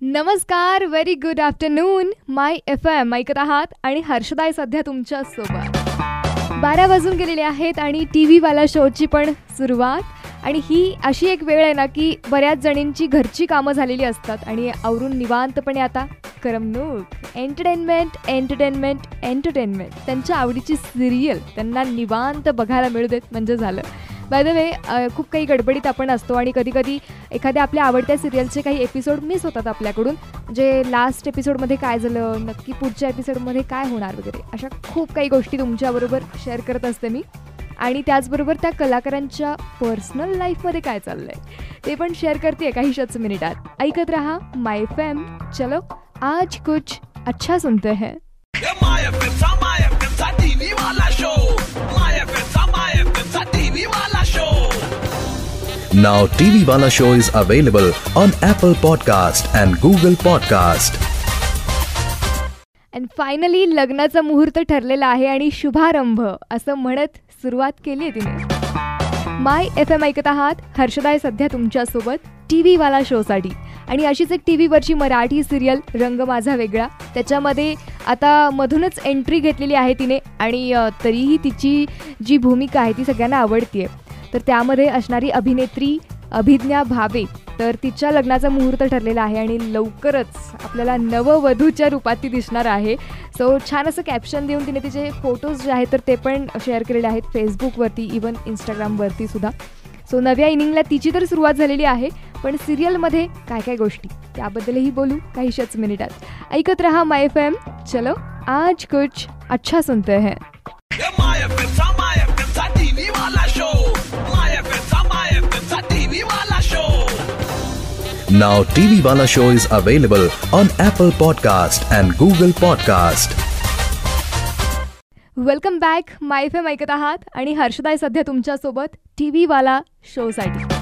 नमस्कार very good afternoon my F M ऐकत आहात आणि हर्षदाय सध्या तुमच्यासोबत. बारा वाजून गेलेले आहेत आणि टी व्हीवाला शोची पण सुरुवात. आणि ही अशी एक वेळ आहे ना की बऱ्याच जणींची घरची कामं झालेली असतात आणि आवरून निवांतपणे आता करमणूक एंटरटेनमेंट एंटरटेनमेंट एंटरटेनमेंट त्यांच्या आवडीची सिरियल त्यांना निवांत बघायला मिळू देत म्हणजे झालं. बाय द वे खूप काही गडबडीत आपण असतो आणि कधीकधी एखाद्या आपल्या आवडत्या सिरियलचे काही एपिसोड मिस होतात आपल्याकडून जे लास्ट एपिसोडमध्ये काय झालं नक्की पुढच्या एपिसोडमध्ये काय होणार वगैरे अशा खूप काही गोष्टी तुमच्याबरोबर शेअर करत असते मी. आणि त्याचबरोबर त्या कलाकारांच्या पर्सनल लाईफमध्ये काय चाललं आहे ते पण शेअर करते काहीशाच मिनिटात. ऐकत रहा माय फॅम चलो आज कुछ अच्छा सुनते हैं. Now TV Wala Show is available on Apple Podcast and Google Podcast. And finally लग्नाचा मुहूर्त ठरलेला आहे आणि शुभारंभ असं म्हणत सुरुवात केली आहे तिने. माय एफ एम ऐकत आहात. हर्षदाय सध्या तुमच्यासोबत टी व्हीवाला शोसाठी आणि अशीच एक टी व्हीवरची मराठी सिरियल रंग माझा वेगळा. त्याच्यामध्ये आता मधूनच एंट्री घेतलेली आहे तिने आणि तरीही तिची जी भूमिका आहे ती सगळ्यांना आवडतीये. तर त्यामध्ये असणारी अभिनेत्री अभिज्ञा भावे तर तिच्या लग्नाचा मुहूर्त ठरलेला आहे आणि लवकरच आपल्याला नववधूच्या रूपात ती दिसणार आहे. सो छान असं कॅप्शन देऊन तिने तिचे फोटोज जे आहेत तर ते पण शेअर केलेले आहेत फेसबुकवरती इवन इंस्टाग्रामवरती सुद्धा. सो नव्या इनिंगला तिची तर सुरुवात झालेली आहे पण सिरियलमध्ये काय काय गोष्टी? त्याबद्दलही बोलू काहीशाच मिनिटात ऐकत रहा माय एफ एम चलो आज कुछ अच्छा सुनते हैं. Now TV Wala Show is available on Apple Podcast and Google Podcast. Welcome back my F ऐकत आहात आणि हर्षदाय सध्या तुमच्यासोबत टी व्हीवाला शोसाठी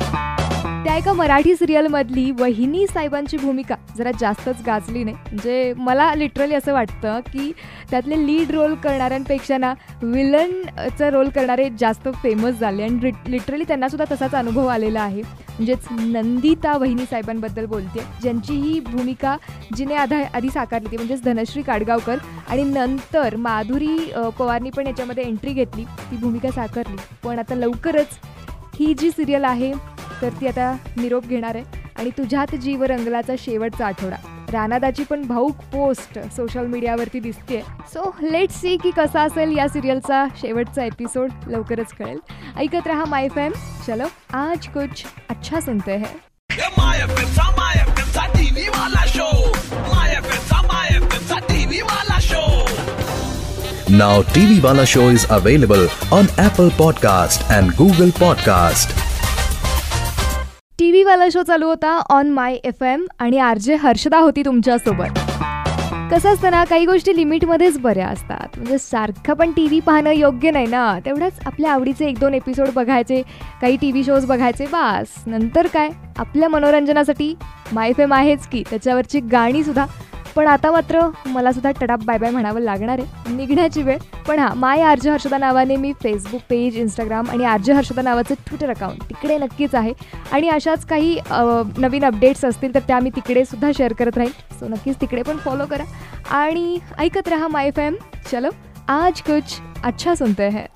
त्या एका मराठी सिरियलमधली वहिनी साहेबांची भूमिका जरा जास्तच गाजली नाही. म्हणजे मला लिटरली असं वाटतं की त्यातले लीड रोल करणाऱ्यांपेक्षा ना विलनचं रोल करणारे जास्त फेमस झाले आणि लिटरली त्यांनासुद्धा तसाच अनुभव आलेला आहे. म्हणजेच नंदिता वहिनी साहेबांबद्दल बोलते ज्यांची ही भूमिका जिने आधा आधी साकारली ती म्हणजेच धनश्री काडगावकर आणि नंतर माधुरी पवारनी पण याच्यामध्ये एंट्री घेतली ती भूमिका साकारली. पण आता लवकरच ही जी सिरियल आहे तर ती आता निरोप घेणार आहे. आणि तुझ्यात जीव रंगलाचा शेवटचा आठवडा. रानादाची पण भाऊक पोस्ट सोशल मीडियावरती दिसते सो लेट सी की कसा असेल या सिरियलचा शेवटचा एपिसोड लवकरच कळेल. ऐकत रहा माय फॅम चलो आज कुछ अच्छा सुनते हैं. Now TV Wala Show is available on Apple Podcast and Google Podcast. T show चालू होता ऑन माय एफ एम आणि आर जे हर्षदा होती तुमच्यासोबत. कसं असतं ना काही गोष्टी लिमिटमध्येच बऱ्या असतात. म्हणजे सारखं पण टी व्ही पाहणं योग्य नाही ना. तेवढंच आपल्या आवडीचे एक दोन एपिसोड बघायचे काही टी व्ही शोज बघायचे बास. नंतर काय? आपल्या मनोरंजनासाठी माय एफ एम आहेच की त्याच्यावरची गाणीसुद्धा पण आता मात्र मला सुद्धा टडाप बाय बाय म्हणावं लागणार आहे. निघण्याची वेळ. पण हां माय आर्ज हर्षदा नावाने मी फेसबुक पेज इंस्टाग्राम आणि आर्ज हर्षदा नावाचं ट्विटर अकाउंट तिकडे नक्कीच आहे. आणि अशाच काही नवीन अपडेट्स असतील तर त्या मी तिकडे सुद्धा शेअर करत राहील सो नक्कीच तिकडे पण फॉलो करा. आणि ऐकत रहा माय फॅम चलो आज कुछ अच्छा सुनते हैं.